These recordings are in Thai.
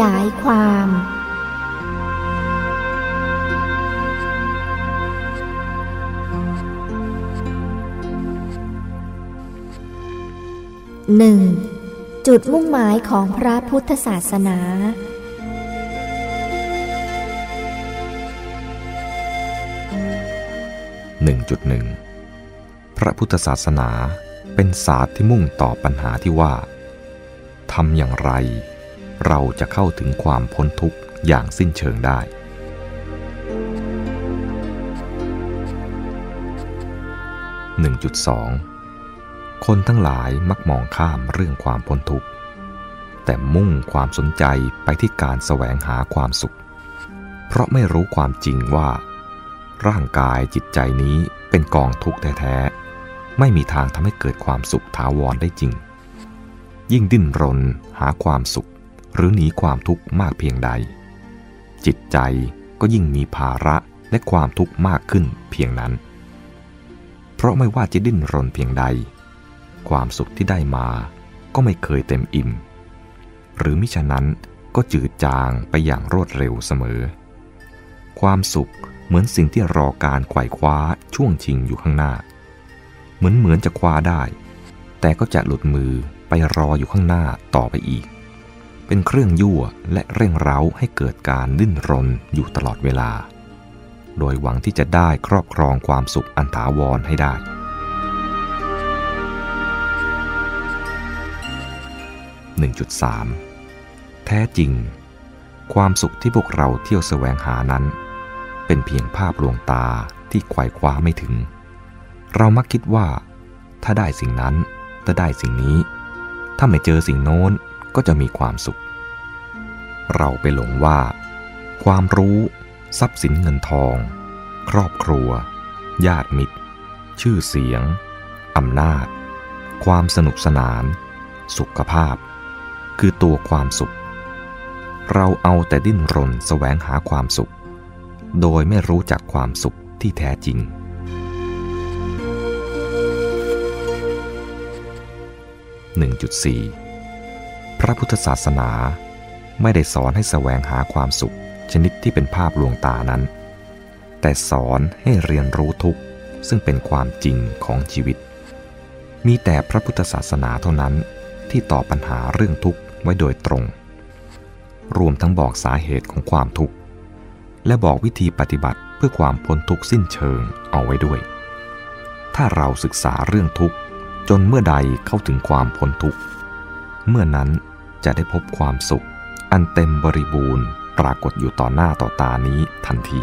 ยายความหนึ่งจุดมุ่งหมายของพระพุทธศาสนา 1.1 พระพุทธศาสนาเป็นศาสตร์ที่มุ่งตอบปัญหาที่ว่าทำอย่างไร เราจะเข้าถึงความพ้นทุกข์อย่างสิ้นเชิงได้ 1.2 คนทั้งหลายมักมองข้ามเรื่องความพ้นทุกข์ แต่มุ่งความสนใจไปที่การแสวงหาความสุข เพราะไม่รู้ความจริงว่า ร่างกายจิตใจนี้เป็นกองทุกข์แท้ๆ ไม่มีทางทำให้เกิดความสุขถาวรได้จริง ยิ่งดิ้นรนหาความสุข หรือหนีความทุกข์มากเพียงใด จิตใจก็ยิ่งมีภาระและความทุกข์มากขึ้นเพียงนั้น เพราะไม่ว่าจะดิ้นรนเพียงใด ความสุขที่ได้มาก็ไม่เคยเต็มอิ่ม หรือมิฉะนั้นก็จืดจางไปอย่างรวดเร็วเสมอ ความสุขเหมือนสิ่งที่รอการไขว่คว้าช่วงชิงอยู่ข้างหน้า เหมือนเหมือนจะคว้าได้ แต่ก็จะหลุดมือไปรออยู่ข้างหน้าต่อไปอีก เป็นเครื่องยั่วและเร่งเร้าให้เกิดการดิ้นรนอยู่ตลอดเวลา โดยหวังที่จะได้ครอบครองความสุขอันถาวรให้ได้ 1.3 แท้จริง ความสุขที่พวกเราเที่ยวแสวงหานั้น เป็นเพียงภาพลวงตาที่ไขว่คว้าไม่ถึง เรามักคิดว่า ถ้าได้สิ่งนั้นจะได้สิ่งนี้ ถ้าไม่เจอสิ่งโน้น ก็จะมีความสุข เราไปหลงว่า ความรู้ ทรัพย์สินเงินทอง ครอบครัว ญาติมิตร ชื่อเสียงอำนาจ ความสนุกสนาน สุขภาพ คือตัวความสุข เราเอาแต่ดิ้นรนแสวงหาความสุข โดยไม่รู้จักความสุขที่แท้จริง1.4พ ระพุทธศาสนา ไม่ได้สอนให้แสวงหาความสุข ชนิดที่เป็นภาพลวงตานั้น แต่สอนให้เรียนรู้ทุกข์ซึ่งเป็นความจริงของชีวิต มีแต่พระพุทธศาสนาเท่านั้นที่ตอบปัญหาเรื่องทุกข์ไว้โดยตรง รวมทั้งบอกสาเหตุของความทุกข์ และบอกวิธีปฏิบัติเพื่อความพ้นทุกข์สิ้นเชิงเอาไว้ด้วย ถ้าเราศึกษาเรื่องทุกข์จนเมื่อใดเข้าถึงความพ้นทุกข์ เมื่อนั้น จะได้พบความสุข อันเต็มบริบูรณ์ปรากฏอยู่ต่อหน้าต่อตานี้ทันที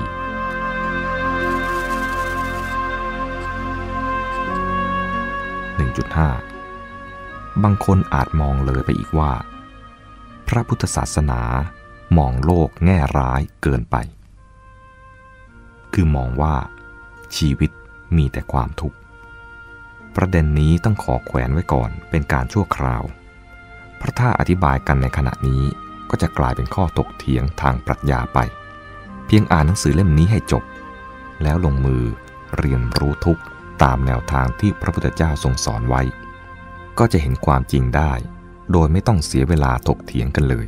1.5 บางคนอาจมองเลยไปอีกว่า พระพุทธศาสนามองโลกแง่ร้ายเกินไป คือมองว่า ชีวิตมีแต่ความทุกข์ ประเด็นนี้ต้องขอแขวนไว้ก่อนเป็นการชั่วคราว เพราะถ้าอธิบายกันในขณะนี้ก็จะกลายเป็นข้อตกเถียงทางปรัชญาไป เพียงอ่านหนังสือเล่มนี้ให้จบ แล้วลงมือเรียนรู้ทุกตามแนวทางที่พระพุทธเจ้าทรงสอนไว้ ก็จะเห็นความจริงได้ โดยไม่ต้องเสียเวลาถกเถียงกันเลย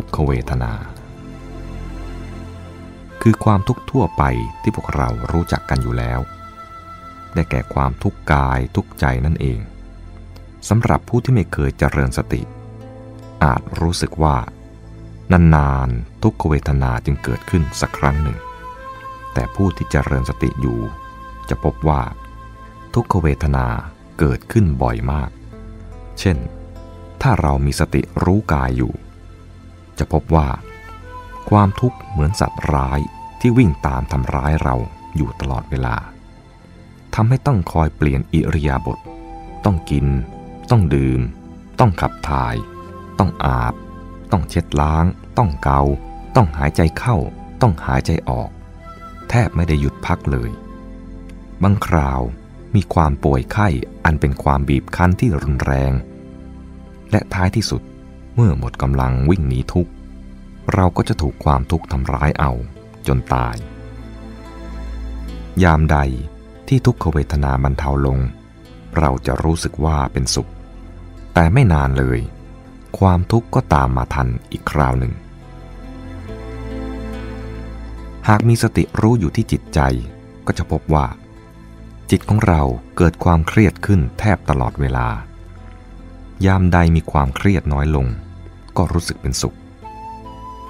ทุกขเวทนา คือความทุกข์ทั่วไปที่พวกเรารู้จักกันอยู่แล้ว ได้แก่ความทุกข์กายทุกข์ใจนั่นเองสำหรับผู้ที่ไม่เคยเจริญสติ อาจรู้สึกว่านานๆทุกขเวทนาจึงเกิดขึ้นสักครั้งหนึ่ง แต่ผู้ที่เจริญสติอยู่ จะพบว่า ทุกขเวทนาเกิดขึ้นบ่อยมาก เช่น ถ้าเรามีสติรู้กายอยู่ จะพบว่า ความทุกข์เหมือนสัตว์ร้ายที่วิ่งตามทำร้ายเราอยู่ตลอดเวลาทำให้ต้องคอยเปลี่ยนอิริยาบถต้องกิน ต้องดื่ม ต้องขับถ่าย ต้องอาบ ต้องเช็ดล้าง ต้องเกา ต้องหายใจเข้า ต้องหายใจออก แทบไม่ได้หยุดพักเลย บางคราวมีความป่วยไข้อันเป็นความบีบคั้นที่รุนแรง และท้ายที่สุด เมื่อหมดกำลังวิ่งหนีทุกข์ เราก็จะถูกความทุกข์ทำร้ายเอาจนตาย ยามใดที่ทุกขเวทนาบรรเทาลง เราจะรู้สึกว่าเป็นสุข แต่ไม่นานเลย ความทุกข์ก็ตามมาทันอีกคราวหนึ่ง หากมีสติรู้อยู่ที่จิตใจก็จะพบว่า จิตของเราเกิดความเครียดขึ้นแทบตลอดเวลา ยามใดมีความเครียดน้อยลง ก็รู้สึกเป็นสุข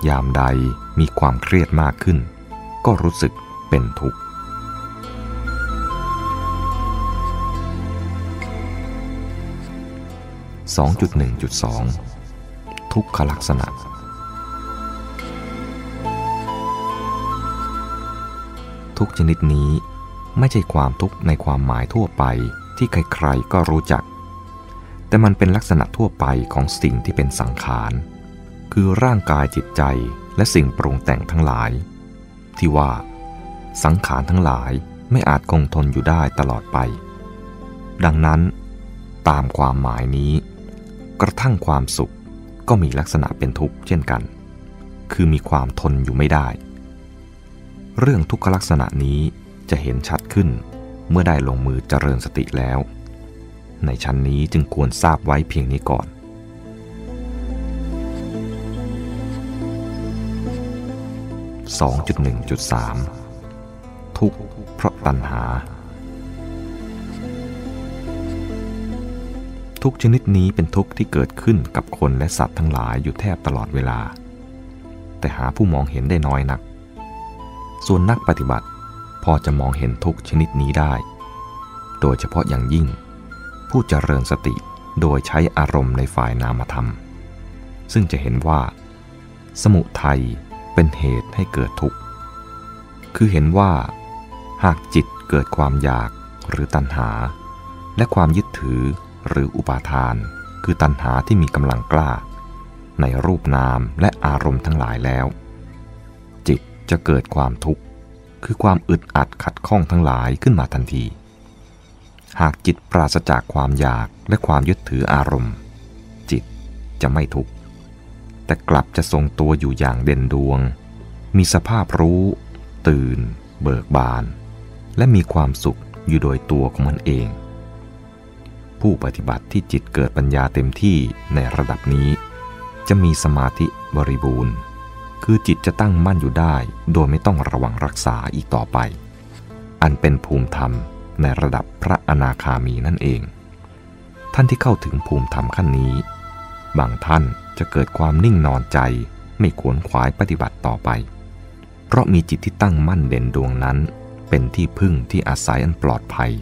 ยามใดมีความเครียดมากขึ้น ก็รู้สึกเป็นทุกข์ 2.1.2 ทุกขลักษณะ ทุกชนิดนี้ไม่ใช่ความทุกข์ในความหมายทั่วไปที่ใครๆก็รู้จัก แต่มันเป็นลักษณะทั่วไปของสิ่งที่เป็นสังขาร คือร่างกายจิตใจและสิ่งปรุงแต่งทั้งหลาย ที่ว่า สังขารทั้งหลายไม่อาจคงทนอยู่ได้ตลอดไป ดังนั้น ตามความหมายนี้ กระทั่งความสุขก็มีลักษณะเป็นทุกข์เช่นกัน คือมีความทนอยู่ไม่ได้ เรื่องทุกขลักษณะนี้จะเห็นชัดขึ้นเมื่อได้ลงมือเจริญสติแล้ว ในชั้นนี้จึงควรทราบไว้เพียงนี้ก่อน 2.1.3 ทุกเพราะตัณหา ทุกชนิดนี้เป็นทุกข์ที่เกิดขึ้นกับคนและสัตว์ทั้งหลายอยู่แทบตลอดเวลา แต่หาผู้มองเห็นได้น้อยนัก ส่วนนักปฏิบัติพอจะมองเห็นทุกชนิดนี้ได้ โดยเฉพาะอย่างยิ่ง ผู้เจริญสติโดยใช้อารมณ์ในฝ่ายนามธรรม ซึ่งจะเห็นว่า สมุทัยเป็นเหตุให้เกิดทุกข์ คือเห็นว่า หากจิตเกิดความอยากหรือตัณหา และความยึดถือหรืออุปาทาน คือตัณหาที่มีกำลังกล้า ในรูปนามและอารมณ์ทั้งหลายแล้ว จิตจะเกิดความทุกข์ คือความอึดอัดขัดข้องทั้งหลายขึ้นมาทันที หากจิตปราศจากความอยากและความยึดถืออารมณ์ จิตจะไม่ทุกข์ แต่กลับจะทรงตัวอยู่อย่างเด่นดวง มีสภาพรู้ ตื่น เบิกบาน และมีความสุขอยู่โดยตัวของมันเอง ผู้ปฏิบัติที่จิตเกิดปัญญาเต็มที่ในระดับนี้ จะมีสมาธิบริบูรณ์ คือจิตจะตั้งมั่นอยู่ได้ โดยไม่ต้องระวังรักษาอีกต่อไป อันเป็นภูมิธรรม ในระดับพระอนาคามีนั่นเอง ท่านที่เข้าถึงภูมิธรรมขั้นนี้ บางท่านจะเกิดความนิ่งนอนใจไม่ขวนขวายปฏิบัติต่อไป เพราะมีจิตที่ตั้งมั่นเด่นดวงนั้น เป็นที่พึ่งที่อาศัยอันปลอดภัย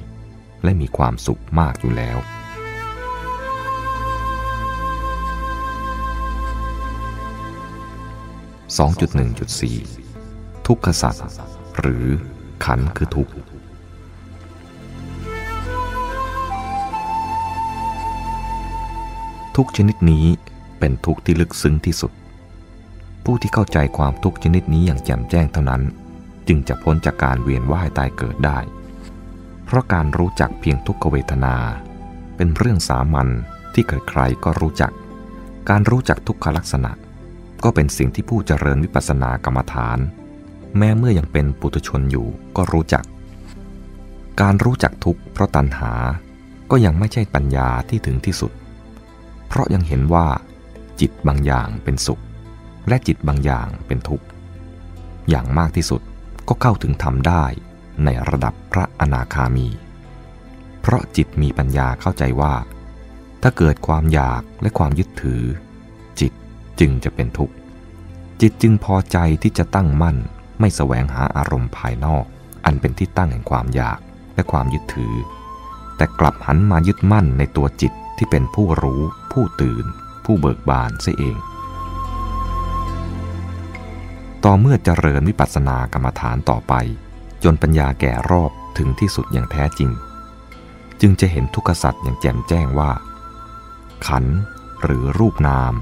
และมีความสุขมากอยู่แล้ว2.1.4 ทุกขสัตว์หรือขันคือทุกข์ ทุกชนิดนี้เป็นทุกข์ที่ลึกซึ้งที่สุด ผู้ที่เข้าใจความทุกข์ชนิดนี้อย่างแจ่มแจ้งเท่านั้น จึงจะพ้นจากการเวียนว่ายตายเกิดได้ เพราะการรู้จักเพียงทุกขเวทนา เป็นเรื่องสามัญที่ใครๆก็รู้จัก การรู้จักทุกขลักษณะ ก็เป็นสิ่งที่ผู้เจริญวิปัสสนากรรมฐาน แม้เมื่อยังเป็นปุถุชนอยู่ก็รู้จัก การรู้จักทุกข์เพราะตัณหาก็ยังไม่ใช่ปัญญาที่ถึงที่สุด ราะยังเห็นว่าจิตบางอย่างเป็นสุข และจิตบางอย่างเป็นทุกข์ อย่างมากที่สุดก็เข้าถึงธรรมได้ในระดับพระอนาคามี เพราะจิตมีปัญญาเข้าใจว่า ถ้าเกิดความอยากและความยึดถือ จิตจึงจะเป็นทุกข์ จิตจึงพอใจที่จะตั้งมั่นไม่แสวงหาอารมณ์ภายนอก อันเป็นที่ตั้งแห่งความอยากและความยึดถือ แต่กลับหันมายึดมั่นในตัวจิตที่เป็นผู้รู้ ผู้ตื่น ผู้เบิกบานเสียเอง ต่อเมื่อเจริญวิปัสสนากรรมฐานต่อไป จนปัญญาแก่รอบถึงที่สุดอย่างแท้จริง จึงจะเห็นทุกขสัตว์อย่างแจ่มแจ้งว่า ขันหรือรูปนาม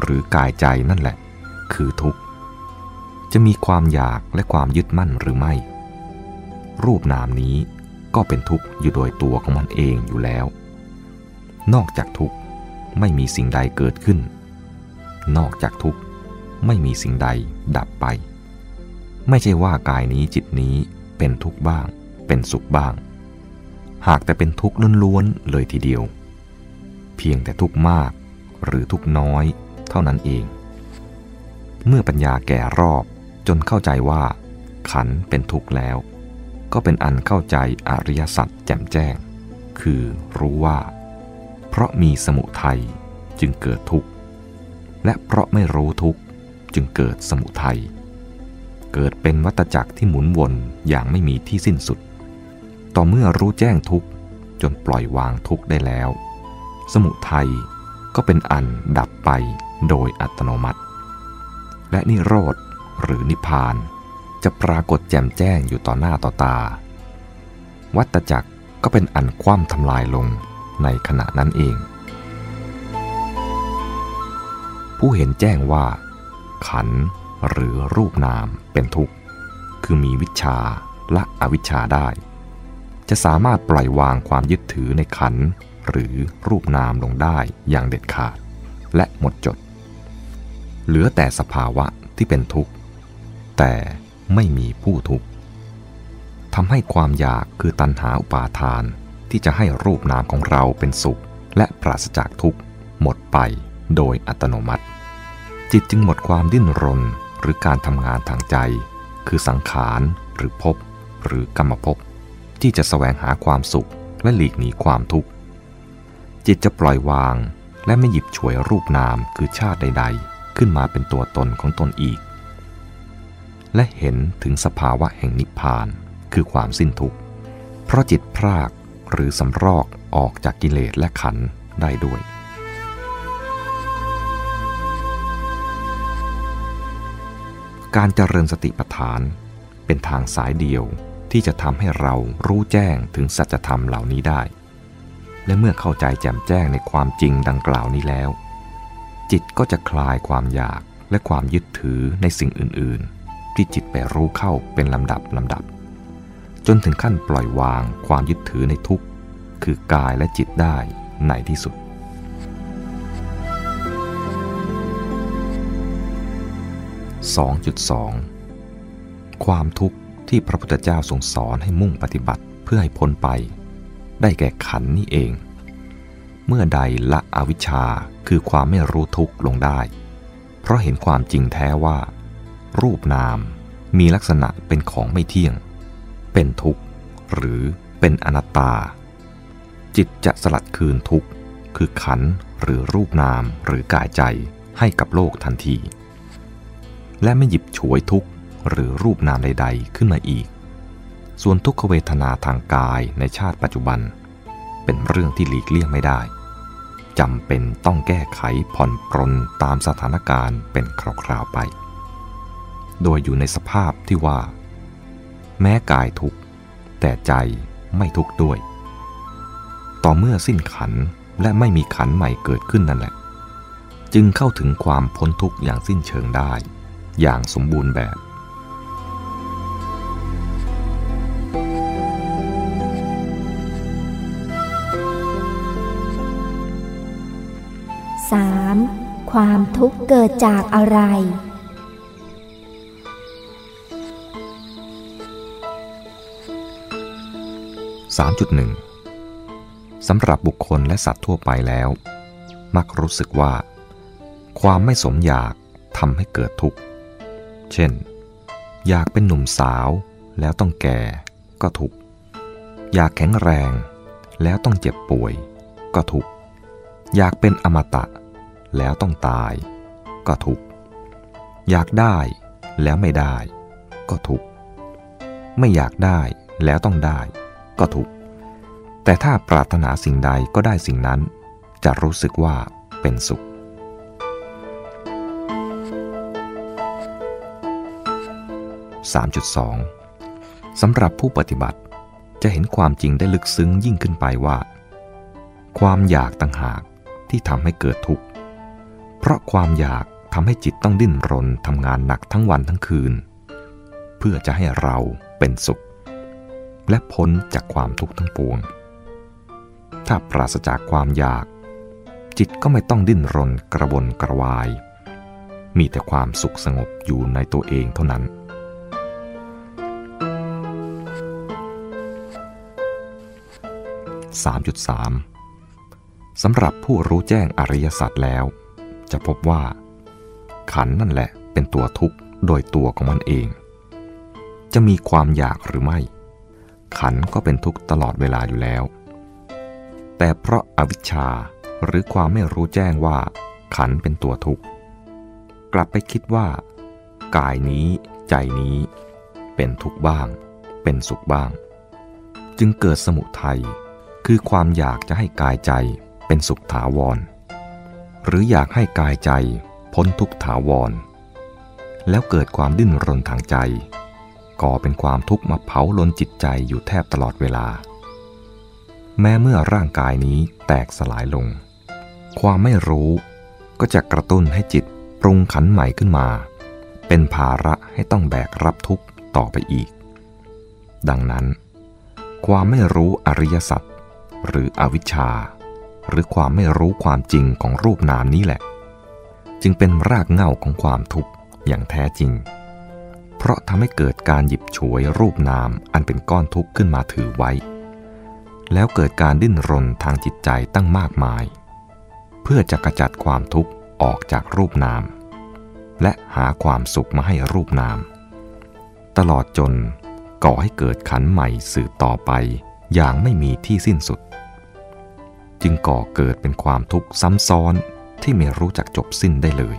หรือกายใจนั่นแหละ คือทุกข์ จะมีความอยากและความยึดมั่นหรือไม่ รูปนามนี้ก็เป็นทุกข์อยู่โดยตัวของมันเองอยู่แล้ว นอกจากทุกข์ ไม่มีสิ่งใดเกิดขึ้น นอกจากทุกข์ไม่มีสิ่งใดดับไป ไม่ใช่ว่ากายนี้จิตนี้เป็นทุกข์บ้าง เป็นสุขบ้าง หากแต่เป็นทุกข์ล้วนๆเลยทีเดียว เพียงแต่ทุกข์มากหรือทุกข์น้อยเท่านั้นเอง เมื่อปัญญาแก่รอบจนเข้าใจว่า ขันเป็นทุกข์แล้ว ก็เป็นอันเข้าใจอริยสัจแจ่มแจ้ง คือรู้ว่า เพราะมีสมุทัยจึงเกิดทุกข์ และเพราะไม่รู้ทุกข์จึงเกิดสมุทัย เกิดเป็นวัตจักรที่หมุนวนอย่างไม่มีที่สิ้นสุด ต่อเมื่อรู้แจ้งทุกข์จนปล่อยวางทุกข์ได้แล้ว สมุทัยก็เป็นอันดับไปโดยอัตโนมัติ และนิโรธหรือนิพพานจะปรากฏแจ่มแจ้งอยู่ต่อหน้าต่อตา วัตจักรก็เป็นอันคว่ำทำลายลง ในขณะนั้นเอง ผู้เห็นแจ้งว่า ขันหรือรูปนามเป็นทุกข์ คือมีวิชาละอวิชชาได้ จะสามารถปล่อยวางความยึดถือในขันหรือรูปนามลงได้อย่างเด็ดขาด และหมดจด เหลือแต่สภาวะที่เป็นทุกข์ แต่ไม่มีผู้ทุกข์ทำให้ความอยากคือตัณหาอุปาทาน ที่จะให้รูปนามของเราเป็นสุข และปราศจากทุกข์ หมดไปโดยอัตโนมัติ จิตจึงหมดความดิ้นรนหรือการทำงานทางใจ คือสังขารหรือภพหรือกรรมภพที่จะแสวงหาความสุขและหลีกหนีความทุกข์ จิตจะปล่อยวาง และไม่หยิบฉวยรูปนามคือชาติใด ๆ ขึ้นมาเป็นตัวตนของตนอีก และเห็นถึงสภาวะแห่งนิพพานคือความสิ้นทุกข์ เพราะจิตพราก หรือสำรอกออกจากกิเลสและขันได้ด้วย การเจริญสติปัฏฐานเป็นทางสายเดียวที่จะทำให้เรารู้แจ้งถึงสัจธรรมเหล่านี้ได้ และเมื่อเข้าใจแจ่มแจ้งในความจริงดังกล่าวนี้แล้ว จิตก็จะคลายความอยากและความยึดถือในสิ่งอื่น ๆ ที่จิตไปรู้เข้าเป็นลำดับลำดับ จนถึงขั้นปล่อยวางความยึดถือในทุกข์คือกายและจิตได้ในที่สุด 2.2 ความทุกข์ที่พระพุทธเจ้าทรงสอนให้มุ่งปฏิบัติเพื่อให้พ้นไป ได้แก่ขันนี่เอง เมื่อใดละอวิชชาคือความไม่รู้ทุกข์ลงได้ เพราะเห็นความจริงแท้ว่า รูปนามมีลักษณะเป็นของไม่เที่ยง เป็นทุกข์ หรือเป็นอนัตตา จิตจะสลัดคืนทุกข์ คือขันหรือรูปนามหรือกายใจให้กับโลกทันที และไม่หยิบฉวยทุกข์ หรือรูปนามใด ๆ ขึ้นมาอีก ส่วนทุกขเวทนาทางกายในชาติปัจจุบัน เป็นเรื่องที่หลีกเลี่ยงไม่ได้จำเป็นต้องแก้ไขผ่อนปรนตามสถานการณ์เป็นคราวๆไป โดยอยู่ในสภาพที่ว่า แม้กายทุกข์แต่ใจไม่ทุกข์ด้วย ต่อเมื่อสิ้นขันและไม่มีขันใหม่เกิดขึ้นนั่นแหละ จึงเข้าถึงความพ้นทุกข์อย่างสิ้นเชิงได้ อย่างสมบูรณ์แบบความทุกข์เกิดจากอะไร 3.1 สำหรับบุคคลและสัตว์ทั่วไปแล้ว มักรู้สึกว่า ความไม่สมอยากทำให้เกิดทุกข์ เช่น อยากเป็นหนุ่มสาวแล้วต้องแก่ก็ทุกข์อยากแข็งแรงแล้วต้องเจ็บป่วย ก็ทุกข์อยากเป็นอมตะ แล้วต้องตาย ก็ทุกข์อยากได้แล้วไม่ได้ ก็ทุกข์ไม่อยากได้แล้วต้องได้ ก็ทุกข์ แต่ถ้าปรารถนาสิ่งใดก็ได้สิ่งนั้น จะรู้สึกว่าเป็นสุข 3.2 สำหรับผู้ปฏิบัติจะเห็นความจริงได้ลึกซึ้งยิ่งขึ้นไปว่า ความอยากต่างหากที่ทำให้เกิดทุกข์ เพราะความอยากทำให้จิตต้องดิ้นรนทำงานหนักทั้งวันทั้งคืน เพื่อจะให้เราเป็นสุข และพ้นจากความทุกข์ทั้งปวง ถ้าปราศจากความอยาก จิตก็ไม่ต้องดิ้นรนกระวนกระวาย มีแต่ความสุขสงบอยู่ในตัวเองเท่านั้น 3.3 สำหรับผู้รู้แจ้งอริยสัจแล้ว จะพบว่า ขันนั่นแหละเป็นตัวทุกข์โดยตัวของมันเอง จะมีความอยากหรือไม่ ขันก็เป็นทุกข์ตลอดเวลาอยู่แล้ว แต่เพราะอาวิชชาหรือความไม่รู้แจ้งว่า ขันเป็นตัวทุกข์ กลับไปคิดว่า กายนี้ใจนี้ เป็นทุกข์บ้าง เป็นสุขบ้าง จึงเกิดสมุทัยคือความอยากจะให้กายใจเป็นสุขถาวร หรืออยากให้กายใจพ้นทุกถาวร แล้วเกิดความดิ้นรนทางใจ ก่อเป็นความทุกข์มาเผาลนจิตใจอยู่แทบตลอดเวลา แม้เมื่อร่างกายนี้แตกสลายลง ความไม่รู้ก็จะกระตุ้นให้จิตปรุงขันใหม่ขึ้นมา เป็นภาระให้ต้องแบกรับทุกข์ต่อไปอีก ดังนั้น ความไม่รู้อริยสัจหรืออวิชชา หรือความไม่รู้ความจริงของรูปนามนี้แหละ จึงเป็นรากเหง้าของความทุกข์อย่างแท้จริง เพราะทำให้เกิดการหยิบฉวยรูปนามอันเป็นก้อนทุกข์ขึ้นมาถือไว้ แล้วเกิดการดิ้นรนทางจิตใจตั้งมากมาย เพื่อจะกระจัดความทุกข์ออกจากรูปนาม และหาความสุขมาให้รูปนาม ตลอดจนก่อให้เกิดขันใหม่สืบต่อไปอย่างไม่มีที่สิ้นสุด จึงก่อเกิดเป็นความทุกข์ซ้ำซ้อนที่ไม่รู้จักจบสิ้นได้เลย